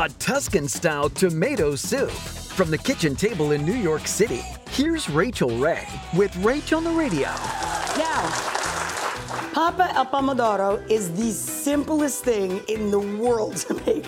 A Tuscan style tomato soup. From the kitchen table in New York City, here's Rachael Ray with Rach on the Radio. Now, Pappa al Pomodoro is the simplest thing in the world to make.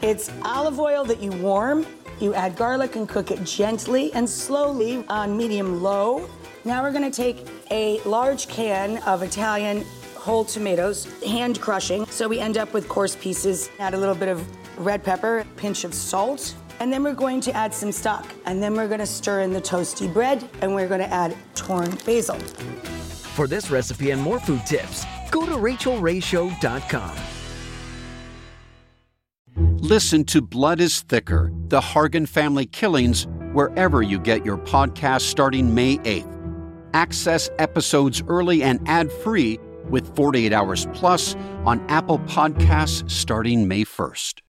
It's olive oil that you warm, you add garlic and cook it gently and slowly on medium low. Now we're gonna take a large can of Italian whole tomatoes, hand crushing, so we end up with coarse pieces. Add a little bit of red pepper, pinch of salt, and then we're going to add some stock. And then we're gonna stir in the toasty bread, and we're gonna add torn basil. For this recipe and more food tips, go to rachaelrayshow.com. Listen to Blood is Thicker The Hargan Family Killings wherever you get your podcast starting May 8th. Access episodes early and ad free with 48 Hours Plus on Apple Podcasts starting May 1st.